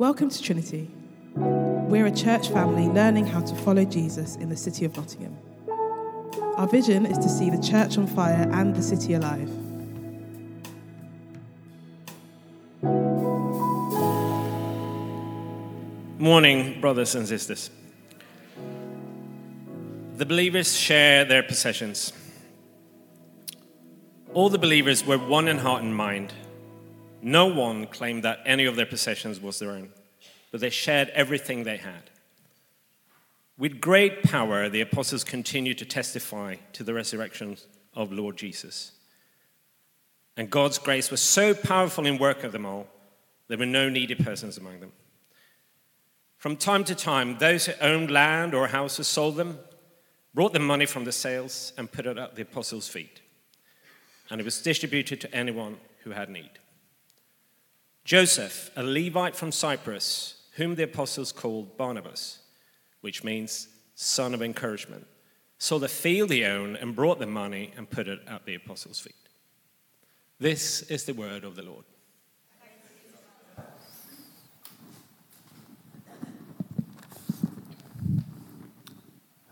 Welcome to Trinity. We're a church family learning how to follow Jesus in the city of Nottingham. Our vision is to see the church on fire and the city alive. Morning, brothers and sisters. The believers share their possessions. All the believers were one in heart and mind. No one claimed that any of their possessions was their own, but they shared everything they had. With great power, the apostles continued to testify to the resurrection of Lord Jesus. And God's grace was so powerful in work of them all, there were no needy persons among them. From time to time, those who owned land or houses sold them, brought the money from the sales, and put it at the apostles' feet. And it was distributed to anyone who had need. Joseph, a Levite from Cyprus, whom the apostles called Barnabas, which means son of encouragement, sold a field he owned and brought the money and put it at the apostles' feet. This is the word of the Lord.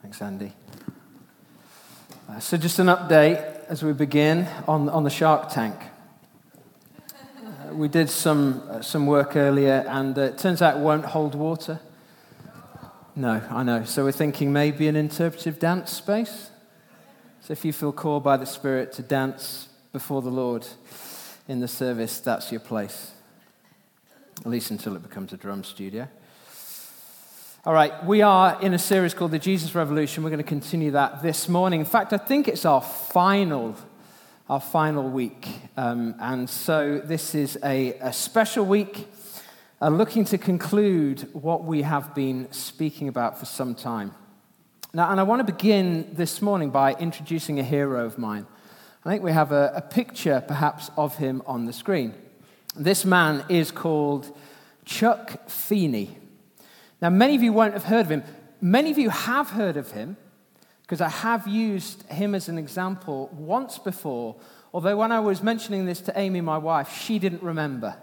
Thanks, Andy. Uh, so, just an update as we begin on, on the Shark Tank. We did some, uh, some work earlier, and uh, it turns out it won't hold water. No, I know. So, we're thinking maybe an interpretive dance space. So, if you feel called by the Spirit to dance before the Lord in the service, that's your place. At least until it becomes a drum studio. All right, we are in a series called The Jesus Revolution. We're going to continue that this morning. In fact, I think it's our final, our final week. Um, and so this is a, a special week uh, looking to conclude what we have been speaking about for some time. Now, and I want to begin this morning by introducing a hero of mine. I think we have a, a picture, perhaps, of him on the screen. This man is called Chuck Feeney. Now, many of you won't have heard of him. Many of you have heard of him because I have used him as an example once before. Although, when I was mentioning this to Amy, my wife, she didn't remember.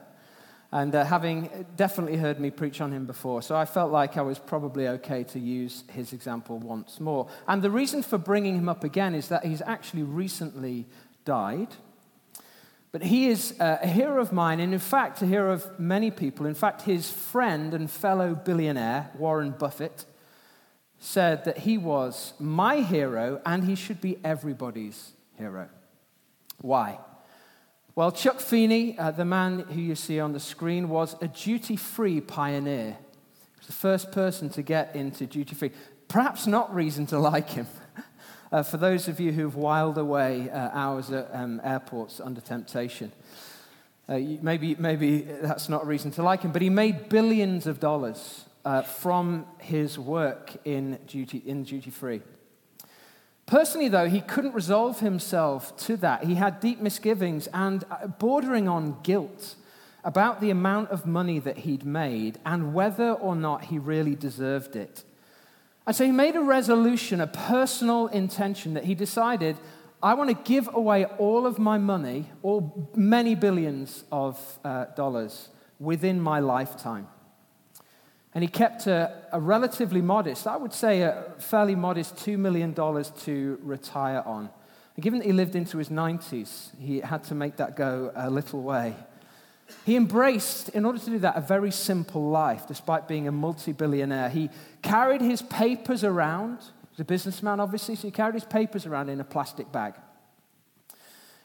And uh, having definitely heard me preach on him before, so I felt like I was probably okay to use his example once more. And the reason for bringing him up again is that he's actually recently died. But he is a hero of mine, and in fact, a hero of many people. In fact, his friend and fellow billionaire, Warren Buffett, said that he was my hero and he should be everybody's hero. Why? Well, Chuck Feeney, uh, the man who you see on the screen, was a duty free pioneer. He was the first person to get into duty free. Perhaps not reason to like him. Uh, for those of you who've whiled away uh, hours at um, airports under temptation, uh, maybe, maybe that's not a reason to like him, but he made billions of dollars uh, from his work in duty, in duty free. Personally, though, he couldn't resolve himself to that. He had deep misgivings and uh, bordering on guilt about the amount of money that he'd made and whether or not he really deserved it. And so he made a resolution, a personal intention that he decided, I want to give away all of my money, all many billions of uh, dollars, within my lifetime. And he kept a, a, relatively modest, I would say a fairly modest $2 million to retire on. And given that he lived into his 90s, he had to make that go a little way. He embraced, in order to do that, a very simple life, despite being a multi billionaire. He carried his papers around. He was a businessman, obviously, so he carried his papers around in a plastic bag.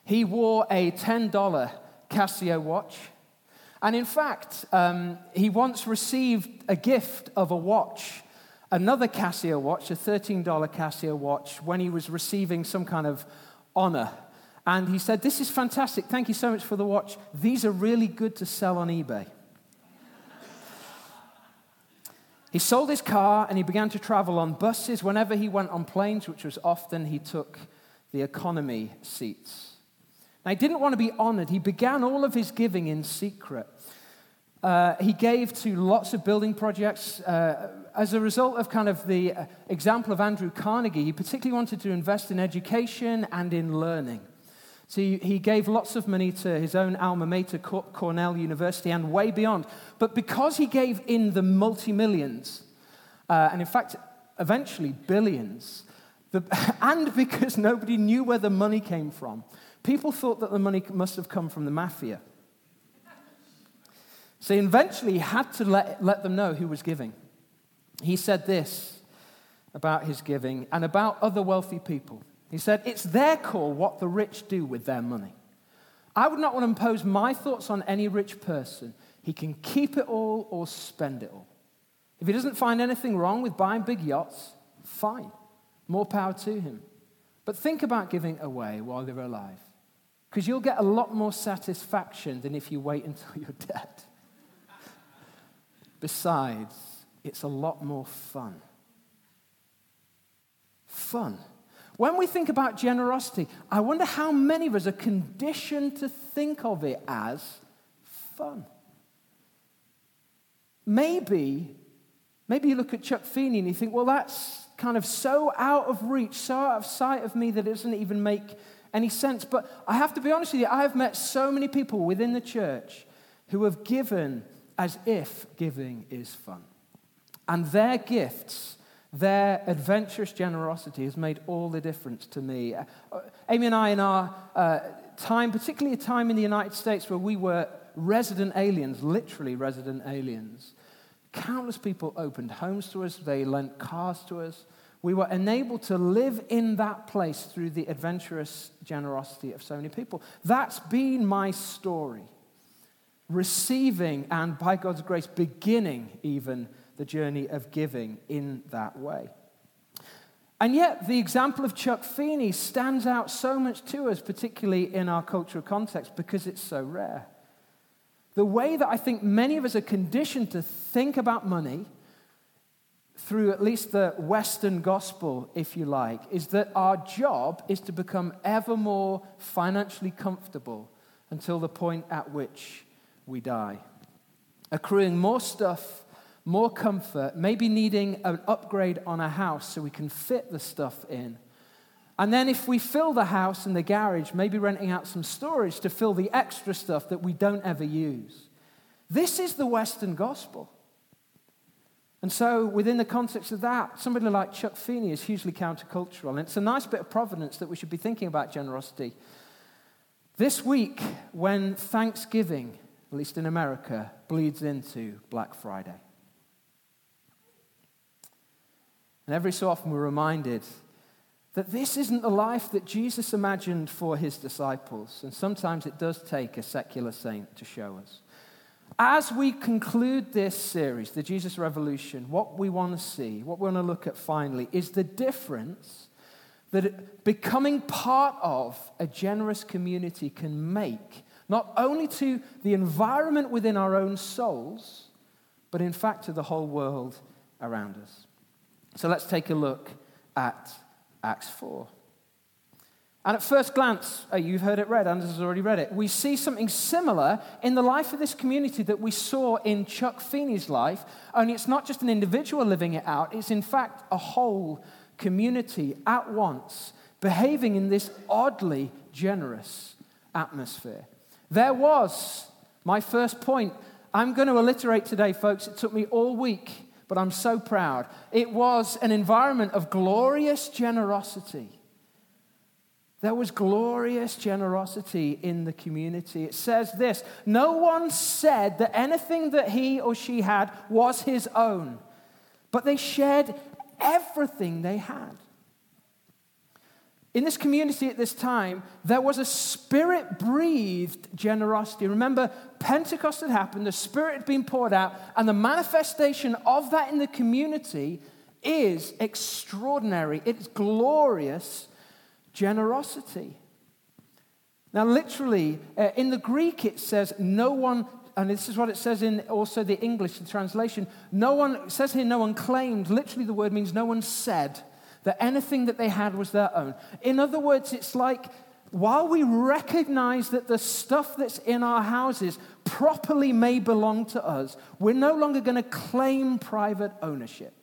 He wore a $10 Casio watch. And in fact, um, he once received a gift of a watch, another Casio watch, a $13 Casio watch, when he was receiving some kind of honor and he said, This is fantastic. Thank you so much for the watch. These are really good to sell on eBay. he sold his car and he began to travel on buses. Whenever he went on planes, which was often, he took the economy seats. Now, he didn't want to be honored. He began all of his giving in secret. Uh, he gave to lots of building projects. Uh, as a result of kind of the example of Andrew Carnegie, he particularly wanted to invest in education and in learning. So he gave lots of money to his own alma mater, Cornell University, and way beyond. But because he gave in the multi millions, uh, and in fact, eventually billions, the, and because nobody knew where the money came from, people thought that the money must have come from the mafia. So eventually he had to let, let them know who was giving. He said this about his giving and about other wealthy people. He said, It's their call what the rich do with their money. I would not want to impose my thoughts on any rich person. He can keep it all or spend it all. If he doesn't find anything wrong with buying big yachts, fine. More power to him. But think about giving away while they're alive, because you'll get a lot more satisfaction than if you wait until you're dead. Besides, it's a lot more fun. Fun. When we think about generosity, I wonder how many of us are conditioned to think of it as fun. Maybe, maybe you look at Chuck Feeney and you think, well, that's kind of so out of reach, so out of sight of me that it doesn't even make any sense. But I have to be honest with you, I have met so many people within the church who have given as if giving is fun. And their gifts, their adventurous generosity has made all the difference to me. Uh, Amy and I, in our uh, time, particularly a time in the United States where we were resident aliens, literally resident aliens, countless people opened homes to us, they lent cars to us. We were enabled to live in that place through the adventurous generosity of so many people. That's been my story receiving and, by God's grace, beginning even the journey of giving in that way. And yet, the example of Chuck Feeney stands out so much to us, particularly in our cultural context, because it's so rare. The way that I think many of us are conditioned to think about money, through at least the Western gospel, if you like, is that our job is to become ever more financially comfortable until the point at which we die. Accruing more stuff, more comfort, maybe needing an upgrade on a house so we can fit the stuff in. And then, if we fill the house and the garage, maybe renting out some storage to fill the extra stuff that we don't ever use. This is the Western gospel. And so, within the context of that, somebody like Chuck Feeney is hugely countercultural. And it's a nice bit of providence that we should be thinking about generosity. This week, when Thanksgiving at least in America, bleeds into Black Friday. And every so often we're reminded that this isn't the life that Jesus imagined for his disciples. And sometimes it does take a secular saint to show us. As we conclude this series, the Jesus Revolution, what we want to see, what we want to look at finally, is the difference that becoming part of a generous community can make not only to the environment within our own souls, but in fact to the whole world around us. So let's take a look at Acts 4. And at first glance, uh, you've heard it read, Anders has already read it. We see something similar in the life of this community that we saw in Chuck Feeney's life, only it's not just an individual living it out, it's in fact a whole community at once behaving in this oddly generous atmosphere. There was my first point. I'm going to alliterate today, folks. It took me all week, but I'm so proud. It was an environment of glorious generosity. There was glorious generosity in the community. It says this No one said that anything that he or she had was his own, but they shared everything they had. In this community at this time, there was a spirit breathed generosity. Remember, Pentecost had happened, the Spirit had been poured out, and the manifestation of that in the community is extraordinary. It's glorious generosity. Now, literally, uh, in the Greek, it says, no one, and this is what it says in also the English translation, no one, says here, no one claimed. Literally, the word means no one said that anything that they had was their own. In other words, it's like while we recognize that the stuff that's in our houses properly may belong to us, we're no longer going to claim private ownership.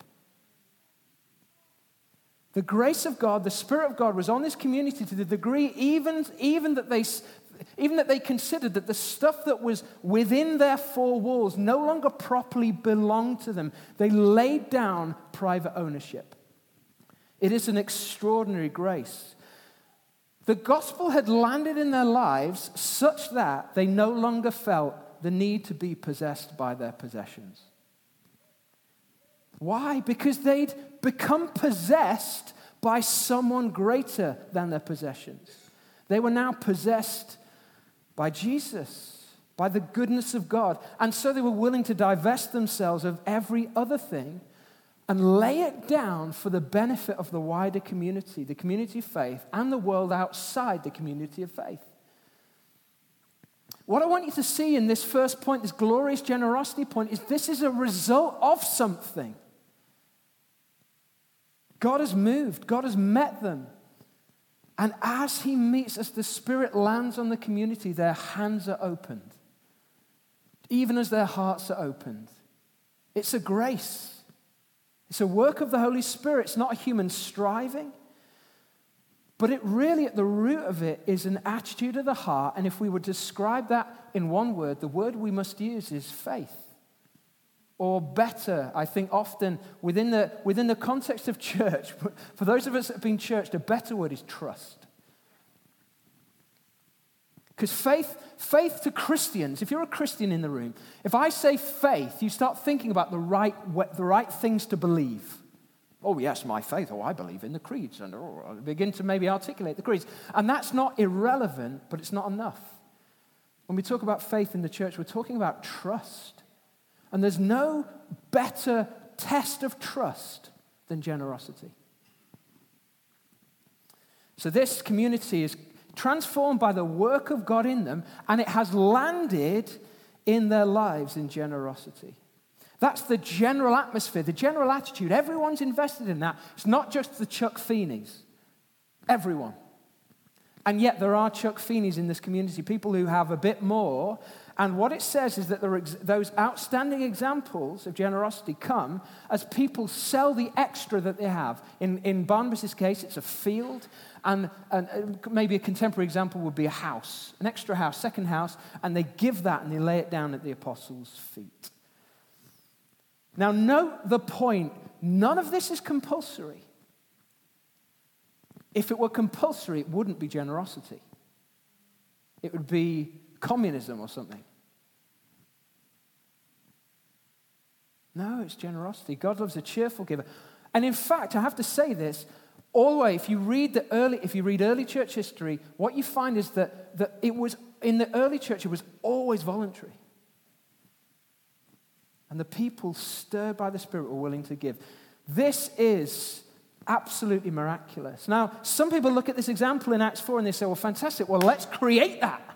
The grace of God, the Spirit of God was on this community to the degree even, even, that they, even that they considered that the stuff that was within their four walls no longer properly belonged to them. They laid down private ownership. It is an extraordinary grace. The gospel had landed in their lives such that they no longer felt the need to be possessed by their possessions. Why? Because they'd become possessed by someone greater than their possessions. They were now possessed by Jesus, by the goodness of God. And so they were willing to divest themselves of every other thing and lay it down for the benefit of the wider community, the community of faith, and the world outside the community of faith. What I want you to see in this first point, this glorious generosity point, is this is a result of something. God has moved, God has met them. And as He meets, as the Spirit lands on the community, their hands are opened, even as their hearts are opened. It's a grace. It's a work of the Holy Spirit. It's not a human striving. But it really, at the root of it, is an attitude of the heart. And if we would describe that in one word, the word we must use is faith. Or better, I think often within the, within the context of church, for those of us that have been churched, a better word is trust. Because faith, faith to Christians, if you're a Christian in the room, if I say faith, you start thinking about the right, the right things to believe. Oh, yes, my faith. Oh, I believe in the creeds. And oh, I begin to maybe articulate the creeds. And that's not irrelevant, but it's not enough. When we talk about faith in the church, we're talking about trust. And there's no better test of trust than generosity. So, this community is transformed by the work of God in them, and it has landed in their lives in generosity. That's the general atmosphere, the general attitude. Everyone's invested in that. It's not just the Chuck Feeneys, everyone. And yet, there are Chuck Feeneys in this community, people who have a bit more. And what it says is that ex- those outstanding examples of generosity come as people sell the extra that they have. In, in Barnabas' case, it's a field. And, and uh, maybe a contemporary example would be a house, an extra house, second house. And they give that and they lay it down at the apostles' feet. Now, note the point none of this is compulsory. If it were compulsory, it wouldn't be generosity, it would be communism or something. No, it's generosity. God loves a cheerful giver. And in fact, I have to say this all the way, if you read the early, if you read early church history, what you find is that, that it was in the early church, it was always voluntary. And the people stirred by the Spirit were willing to give. This is absolutely miraculous. Now, some people look at this example in Acts 4 and they say, well, fantastic, well, let's create that.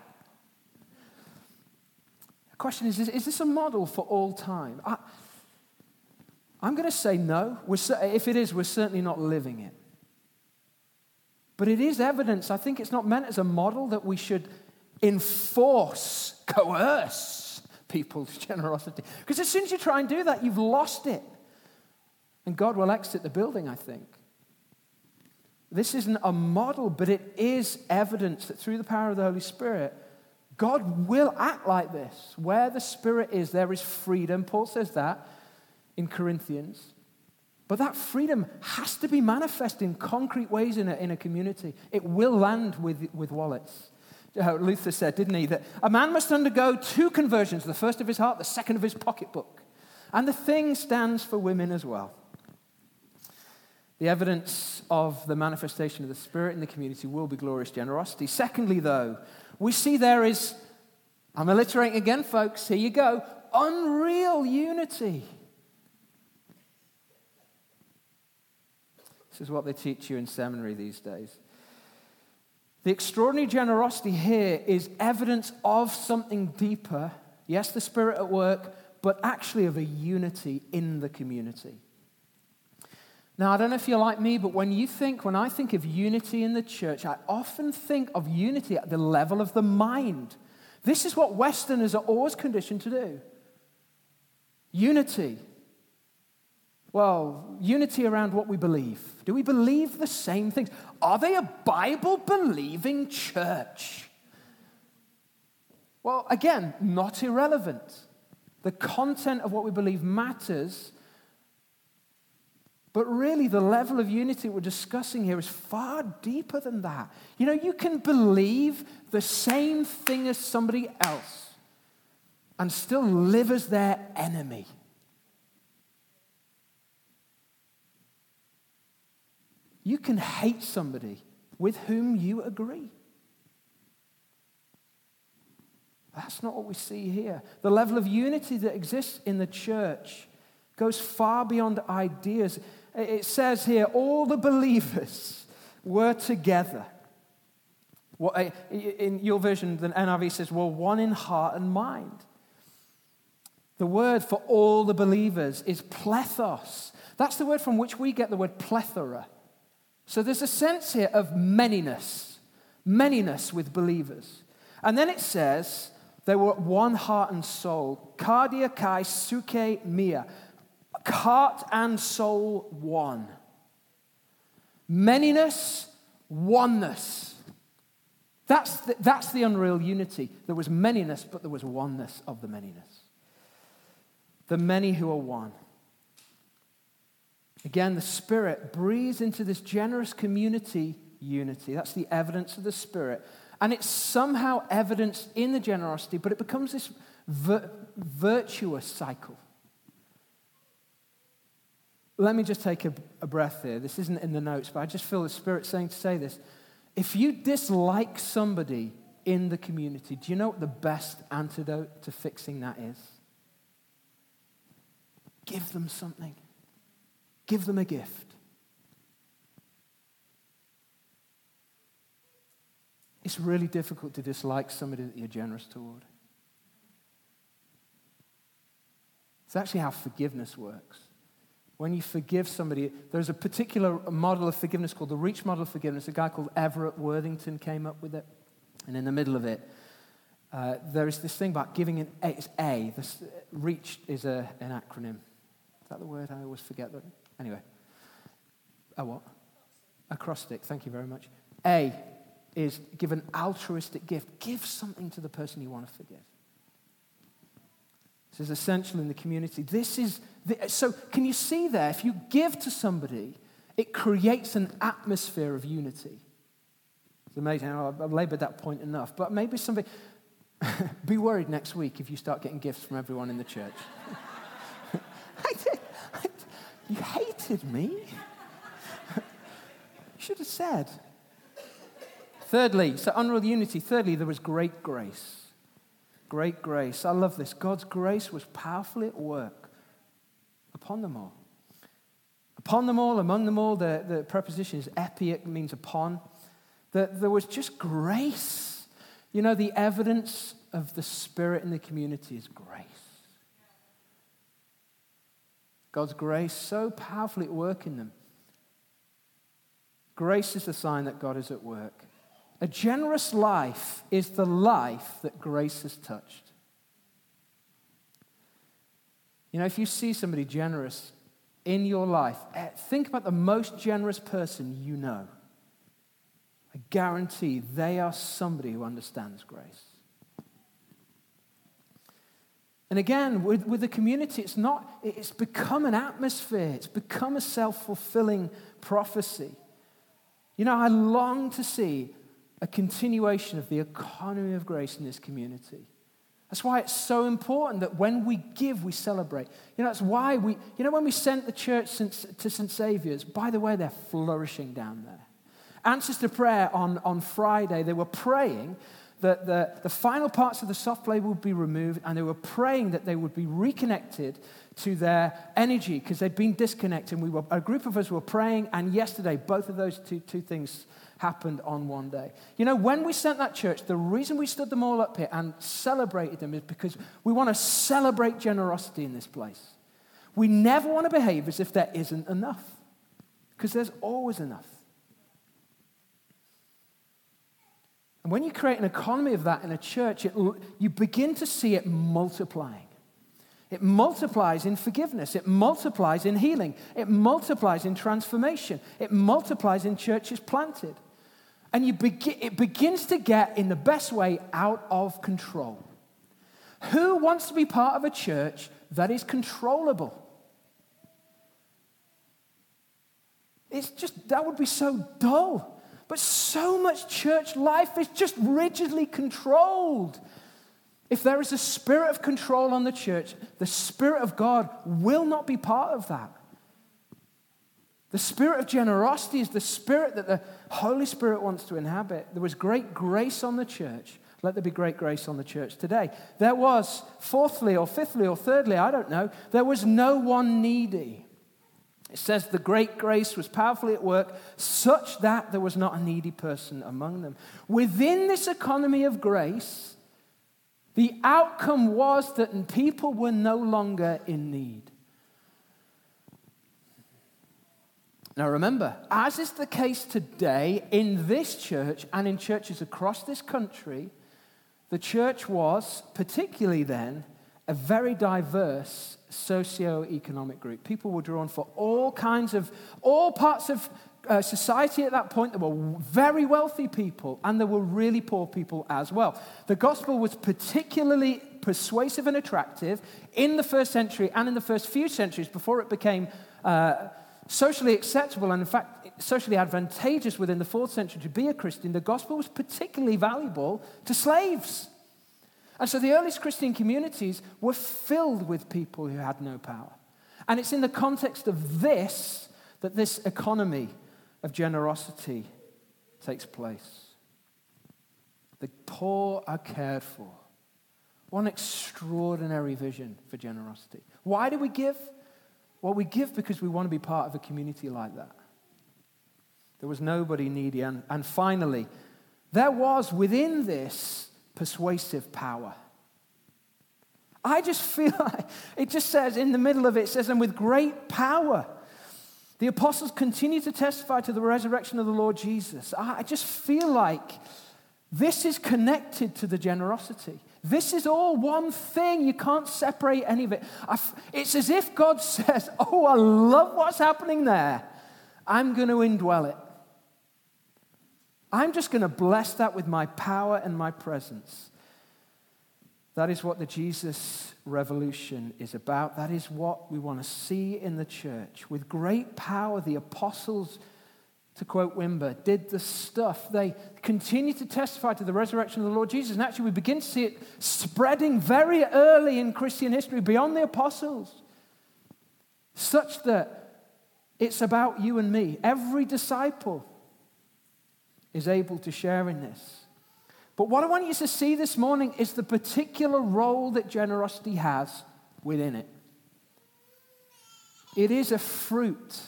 Question is, is, this a model for all time? I, am going to say no. We're, if it is, we're certainly not living it. But it is evidence. I think it's not meant as a model that we should enforce, coerce people's generosity. Because as soon as you try and do that, you've lost it. And God will exit the building, I think. This isn't a model, but it is evidence that through the power of the Holy Spirit, God will act like this. Where the Spirit is, there is freedom. Paul says that in Corinthians. But that freedom has to be manifest in concrete ways in a, in a community. It will land with, with wallets. Uh, Luther said, didn't he, that a man must undergo two conversions the first of his heart, the second of his pocketbook. And the thing stands for women as well. The evidence of the manifestation of the Spirit in the community will be glorious generosity. Secondly, though, we see there is, I'm alliterating again, folks, here you go, unreal unity. This is what they teach you in seminary these days. The extraordinary generosity here is evidence of something deeper. Yes, the Spirit at work, but actually of a unity in the community. Now, I don't know if you're like me, but when you think, when I think of unity in the church, I often think of unity at the level of the mind. This is what Westerners are always conditioned to do unity. Well, unity around what we believe. Do we believe the same things? Are they a Bible believing church? Well, again, not irrelevant. The content of what we believe matters, but really the level of unity we're discussing here is far deeper than that. You know, you can believe the same thing as somebody else and still live as their enemy. You can hate somebody with whom you agree. That's not what we see here. The level of unity that exists in the church goes far beyond ideas. It says here, all the believers were together. In your version, the NIV says, well, one in heart and mind. The word for all the believers is plethos. That's the word from which we get the word plethora. So there's a sense here of manyness, manyness with believers. And then it says they were one heart and soul. Cardia kai suke mia. Heart and soul one. Manyness, oneness. That's the, that's the unreal unity. There was manyness, but there was oneness of the manyness. The many who are one. Again, the Spirit breathes into this generous community unity. That's the evidence of the Spirit. And it's somehow evidenced in the generosity, but it becomes this vir- virtuous cycle. Let me just take a, a breath here. This isn't in the notes, but I just feel the Spirit saying to say this. If you dislike somebody in the community, do you know what the best antidote to fixing that is? Give them something. Give them a gift. It's really difficult to dislike somebody that you're generous toward. It's actually how forgiveness works. When you forgive somebody, there's a particular model of forgiveness called the Reach model of forgiveness. A guy called Everett Worthington came up with it. And in the middle of it, uh, there is this thing about giving an A. It's A. This, reach is a, an acronym. Is that the word? I always forget that. Anyway, a what? Acrostic. Thank you very much. A is give an altruistic gift. Give something to the person you want to forgive. This is essential in the community. This is the, so. Can you see there? If you give to somebody, it creates an atmosphere of unity. It's amazing. I've labored that point enough. But maybe somebody. be worried next week if you start getting gifts from everyone in the church. I did. You hated me. you should have said. Thirdly, so unreal unity. Thirdly, there was great grace. Great grace. I love this. God's grace was powerfully at work upon them all. Upon them all, among them all, the, the preposition is epi, it means upon. That there was just grace. You know, the evidence of the Spirit in the community is grace. God's grace so powerfully at work in them. Grace is the sign that God is at work. A generous life is the life that grace has touched. You know, if you see somebody generous in your life, eh, think about the most generous person you know. I guarantee they are somebody who understands grace. And again, with, with the community, it's not, it's become an atmosphere, it's become a self fulfilling prophecy. You know, I long to see a continuation of the economy of grace in this community. That's why it's so important that when we give, we celebrate. You know, that's why we, you know, when we sent the church to St. Saviour's, by the way, they're flourishing down there. Answers to prayer on, on Friday, they were praying that the, the final parts of the soft play would be removed, and they were praying that they would be reconnected to their energy because they'd been disconnected. We were, a group of us were praying, and yesterday, both of those two, two things happened on one day. You know, when we sent that church, the reason we stood them all up here and celebrated them is because we want to celebrate generosity in this place. We never want to behave as if there isn't enough, because there's always enough. And when you create an economy of that in a church, it, you begin to see it multiplying. It multiplies in forgiveness. It multiplies in healing. It multiplies in transformation. It multiplies in churches planted. And you begin, it begins to get, in the best way, out of control. Who wants to be part of a church that is controllable? It's just, that would be so dull. But so much church life is just rigidly controlled. If there is a spirit of control on the church, the Spirit of God will not be part of that. The spirit of generosity is the spirit that the Holy Spirit wants to inhabit. There was great grace on the church. Let there be great grace on the church today. There was, fourthly or fifthly or thirdly, I don't know, there was no one needy. It says the great grace was powerfully at work, such that there was not a needy person among them. Within this economy of grace, the outcome was that people were no longer in need. Now remember, as is the case today in this church and in churches across this country, the church was, particularly then, a very diverse socio-economic group. People were drawn for all kinds of, all parts of uh, society at that point, there were very wealthy people and there were really poor people as well. The gospel was particularly persuasive and attractive in the first century and in the first few centuries before it became uh, socially acceptable and, in fact, socially advantageous within the fourth century to be a Christian. The gospel was particularly valuable to slaves. And so the earliest Christian communities were filled with people who had no power. And it's in the context of this that this economy of generosity takes place. The poor are cared for. One extraordinary vision for generosity. Why do we give? Well, we give because we want to be part of a community like that. There was nobody needy. And, and finally, there was within this persuasive power. I just feel like it just says in the middle of it, it says, and with great power. The apostles continue to testify to the resurrection of the Lord Jesus. I just feel like this is connected to the generosity. This is all one thing. You can't separate any of it. It's as if God says, Oh, I love what's happening there. I'm going to indwell it. I'm just going to bless that with my power and my presence. That is what the Jesus revolution is about. That is what we want to see in the church. With great power, the apostles, to quote Wimber, did the stuff. They continue to testify to the resurrection of the Lord Jesus. And actually, we begin to see it spreading very early in Christian history beyond the apostles, such that it's about you and me. Every disciple is able to share in this. But what I want you to see this morning is the particular role that generosity has within it. It is a fruit.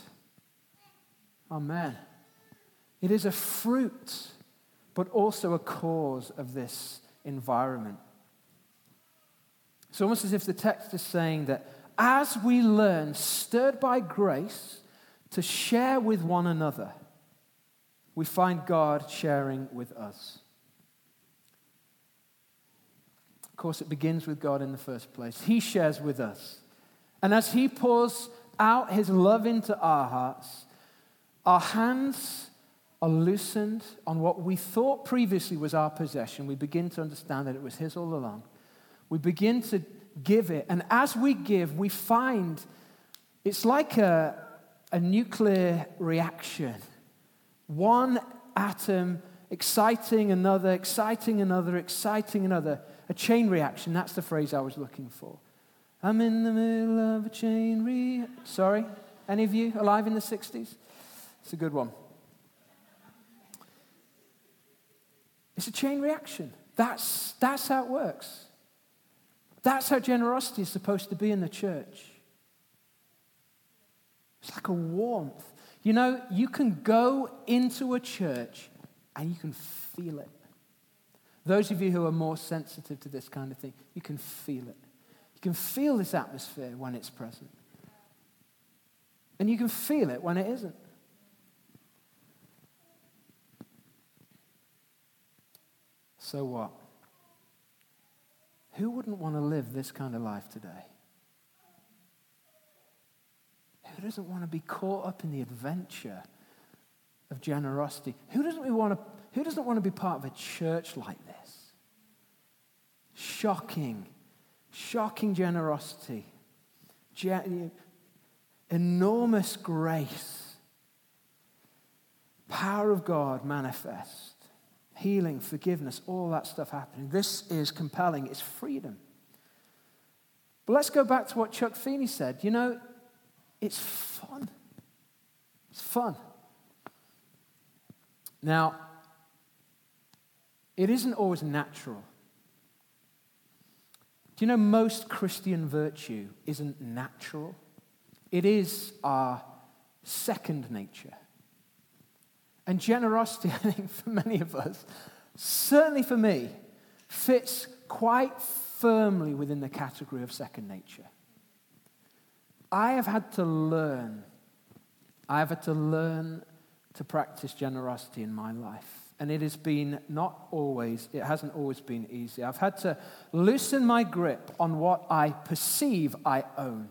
Amen. It is a fruit, but also a cause of this environment. It's almost as if the text is saying that as we learn, stirred by grace, to share with one another, we find God sharing with us. Of course, it begins with God in the first place. He shares with us. And as He pours out His love into our hearts, our hands are loosened on what we thought previously was our possession. We begin to understand that it was His all along. We begin to give it. And as we give, we find it's like a, a nuclear reaction. One atom exciting another, exciting another, exciting another. A chain reaction, that's the phrase I was looking for. I'm in the middle of a chain reaction. Sorry, any of you alive in the 60s? It's a good one. It's a chain reaction. That's, that's how it works. That's how generosity is supposed to be in the church. It's like a warmth. You know, you can go into a church and you can feel it. Those of you who are more sensitive to this kind of thing, you can feel it. You can feel this atmosphere when it's present. And you can feel it when it isn't. So what? Who wouldn't want to live this kind of life today? Who doesn't want to be caught up in the adventure of generosity? Who doesn't want to, who doesn't want to be part of a church like this? Shocking, shocking generosity, Gen- enormous grace, power of God manifest, healing, forgiveness, all that stuff happening. This is compelling, it's freedom. But let's go back to what Chuck Feeney said. You know, it's fun. It's fun. Now, it isn't always natural. Do you know most Christian virtue isn't natural? It is our second nature. And generosity, I think, for many of us, certainly for me, fits quite firmly within the category of second nature. I have had to learn, I have had to learn to practice generosity in my life. And it has been not always, it hasn't always been easy. I've had to loosen my grip on what I perceive I own.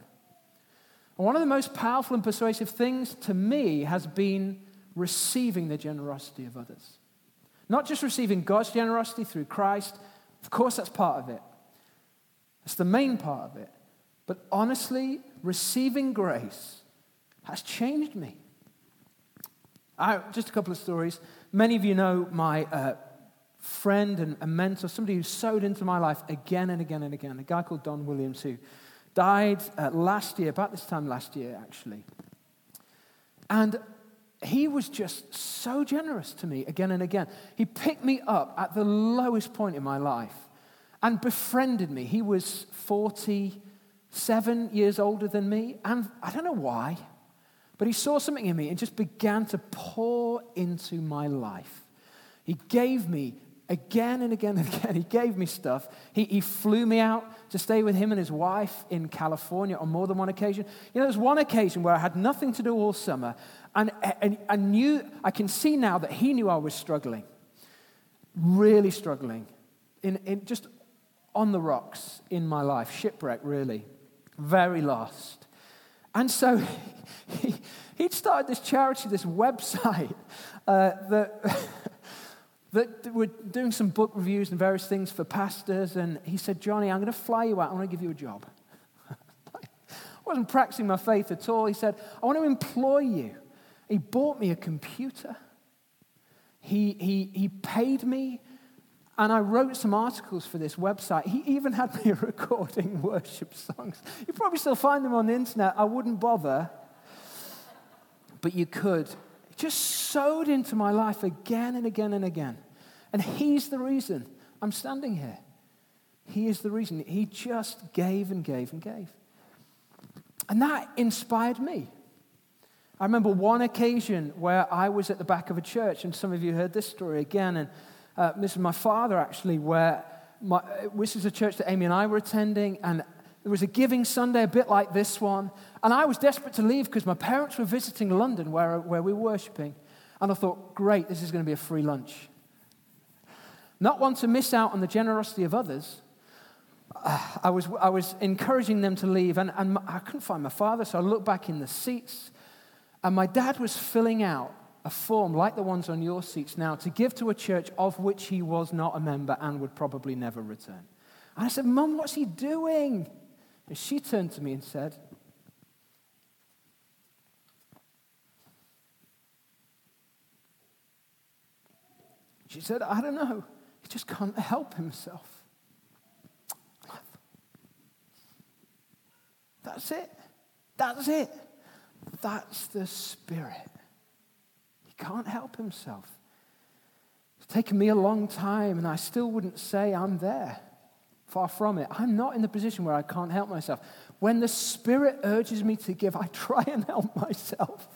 And one of the most powerful and persuasive things to me has been receiving the generosity of others. Not just receiving God's generosity through Christ, of course, that's part of it. That's the main part of it. But honestly, receiving grace has changed me. I, just a couple of stories. Many of you know my uh, friend and a mentor, somebody who sowed into my life again and again and again, a guy called Don Williams who died uh, last year, about this time last year, actually. And he was just so generous to me again and again. He picked me up at the lowest point in my life and befriended me. He was 47 years older than me, and I don't know why, but he saw something in me and just began to pour into my life. He gave me again and again and again. He gave me stuff. He, he flew me out to stay with him and his wife in California on more than one occasion. You know, there was one occasion where I had nothing to do all summer, and, I knew, I can see now that he knew I was struggling, really struggling, in, in just on the rocks in my life, shipwreck, really, very lost. And so he, he'd started this charity, this website uh, that, that were doing some book reviews and various things for pastors. And he said, Jonny, I'm going to fly you out. I want to give you a job. I wasn't practicing my faith at all. He said, I want to employ you. He bought me a computer. He, he, he paid me and I wrote some articles for this website. He even had me recording worship songs. You probably still find them on the internet. I wouldn't bother. But you could. It just sowed into my life again and again and again. And he's the reason I'm standing here. He is the reason. He just gave and gave and gave. And that inspired me. I remember one occasion where I was at the back of a church, and some of you heard this story again. And uh, this is my father, actually, where my, this is a church that Amy and I were attending, and there was a giving Sunday, a bit like this one. And I was desperate to leave because my parents were visiting London where, where we were worshiping. And I thought, great, this is going to be a free lunch. Not one to miss out on the generosity of others. Uh, I, was, I was encouraging them to leave, and, and I couldn't find my father, so I looked back in the seats, and my dad was filling out a form like the ones on your seats now to give to a church of which he was not a member and would probably never return. And I said, Mum, what's he doing? And she turned to me and said, She said, I don't know. He just can't help himself. That's it. That's it. That's the Spirit. He can't help himself. It's taken me a long time, and I still wouldn't say I'm there. Far from it. I'm not in the position where I can't help myself. When the Spirit urges me to give, I try and help myself.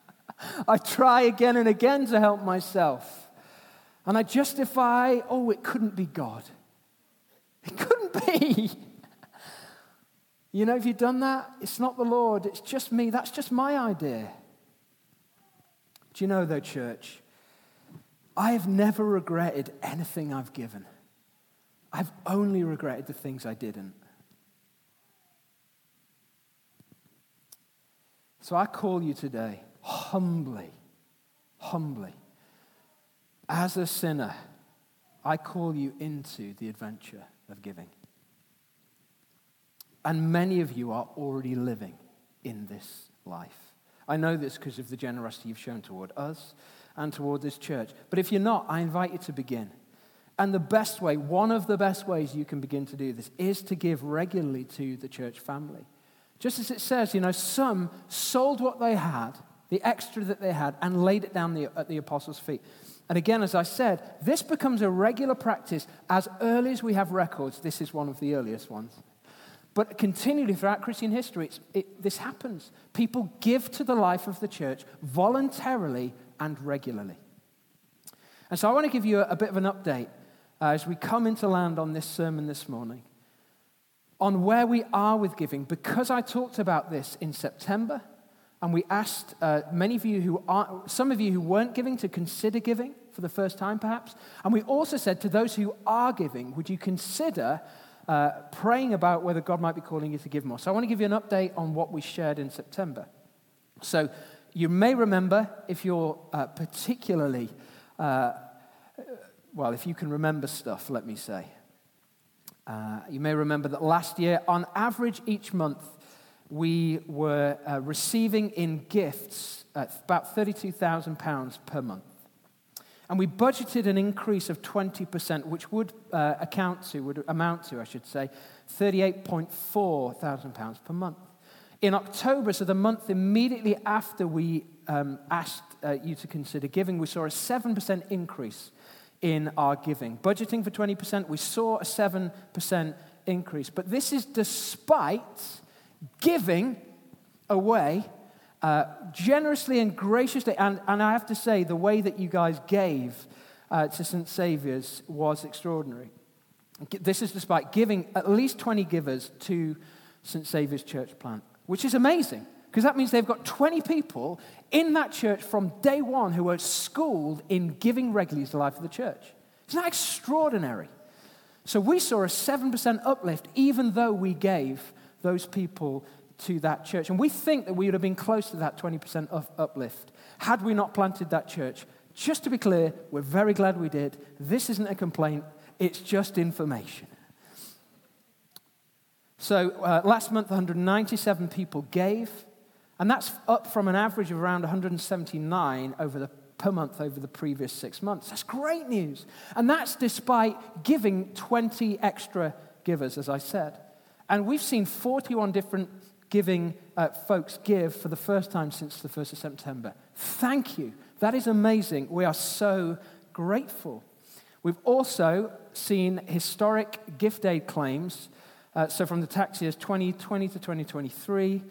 I try again and again to help myself. And I justify, oh, it couldn't be God. It couldn't be. You know, if you've done that, it's not the Lord, it's just me. That's just my idea. Do you know, though, church, I have never regretted anything I've given. I've only regretted the things I didn't. So I call you today, humbly, humbly, as a sinner, I call you into the adventure of giving. And many of you are already living in this life. I know this because of the generosity you've shown toward us and toward this church. But if you're not, I invite you to begin. And the best way, one of the best ways you can begin to do this, is to give regularly to the church family. Just as it says, you know, some sold what they had, the extra that they had, and laid it down the, at the apostles' feet. And again, as I said, this becomes a regular practice. As early as we have records, this is one of the earliest ones. But continually throughout Christian history, it, this happens. People give to the life of the church voluntarily and regularly. And so I want to give you a, a bit of an update uh, as we come into land on this sermon this morning on where we are with giving, because I talked about this in September. And we asked uh, many of you who are, some of you who weren't giving to consider giving for the first time, perhaps. And we also said to those who are giving, would you consider uh, praying about whether God might be calling you to give more. So I want to give you an update on what we shared in September. So you may remember, if you're uh, particularly, uh, well, if you can remember stuff, let me say. Uh, you may remember that last year, on average, each month, we were uh, receiving in gifts about £32,000 per month. And we budgeted an increase of 20%, which would uh, account to, would amount to, I should say, £38.4 thousand pounds per month. In October, so the month immediately after we um, asked uh, you to consider giving, we saw a 7% increase in our giving. Budgeting for 20%, we saw a 7% increase. But this is despite giving away uh, generously and graciously. And, and I have to say, the way that you guys gave uh, to St. Saviour's was extraordinary. This is despite giving at least 20 givers to St. Saviour's church plant, which is amazing because that means they've got 20 people in that church from day one who are schooled in giving regularly to the life of the church. Isn't that extraordinary? So we saw a 7% uplift even though we gave those people to that church. And we think that we would have been close to that 20% of uplift had we not planted that church. Just to be clear, we're very glad we did. This isn't a complaint, it's just information. So uh, last month, 197 people gave, and that's up from an average of around 179 over the, per month over the previous six months. That's great news. And that's despite giving 20 extra givers, as I said. And we've seen 41 different giving uh, folks give for the first time since the 1st of September. Thank you. That is amazing. We are so grateful. We've also seen historic gift aid claims, uh, so from the tax years 2020 to 2023,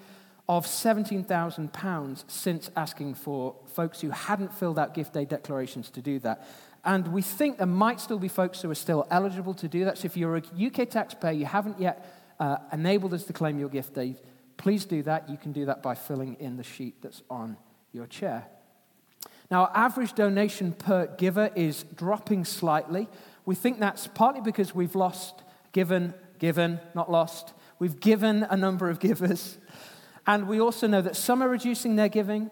of £17,000 since asking for folks who hadn't filled out gift aid declarations to do that. And we think there might still be folks who are still eligible to do that. So if you're a UK taxpayer, you haven't yet uh, enabled us to claim your gift aid, please do that. You can do that by filling in the sheet that's on your chair. Now, our average donation per giver is dropping slightly. We think that's partly because we've lost, given, given, not lost. We've given a number of givers. And we also know that some are reducing their giving,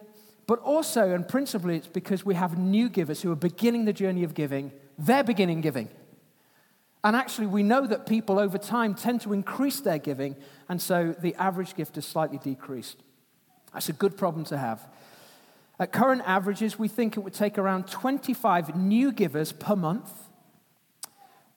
but also, and principally, it's because we have new givers who are beginning the journey of giving. They're beginning giving. And actually, we know that people over time tend to increase their giving, and so the average gift has slightly decreased. That's a good problem to have. At current averages, we think it would take around 25 new givers per month,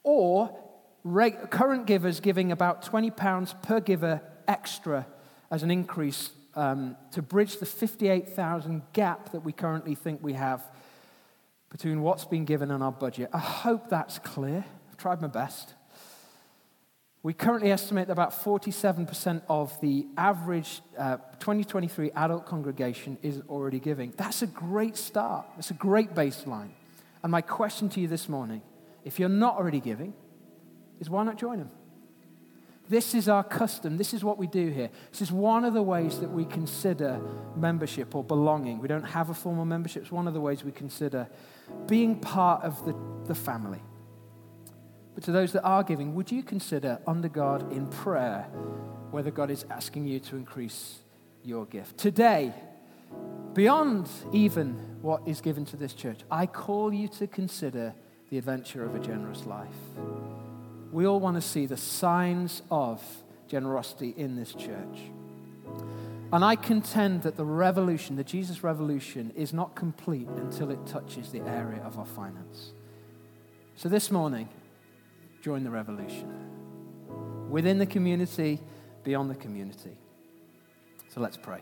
or reg- current givers giving about £20 per giver extra as an increase um, to bridge the 58,000 gap that we currently think we have between what's been given and our budget. I hope that's clear. Tried my best. We currently estimate that about 47% of the average uh, 2023 adult congregation is already giving. That's a great start. That's a great baseline. And my question to you this morning if you're not already giving, is why not join them? This is our custom. This is what we do here. This is one of the ways that we consider membership or belonging. We don't have a formal membership. It's one of the ways we consider being part of the, the family. But to those that are giving, would you consider under God in prayer whether God is asking you to increase your gift. Today, beyond even what is given to this church, I call you to consider the adventure of a generous life. We all want to see the signs of generosity in this church. And I contend that the revolution, the Jesus revolution, is not complete until it touches the area of our finance. So this morning, join the revolution within the community, beyond the community. So let's pray.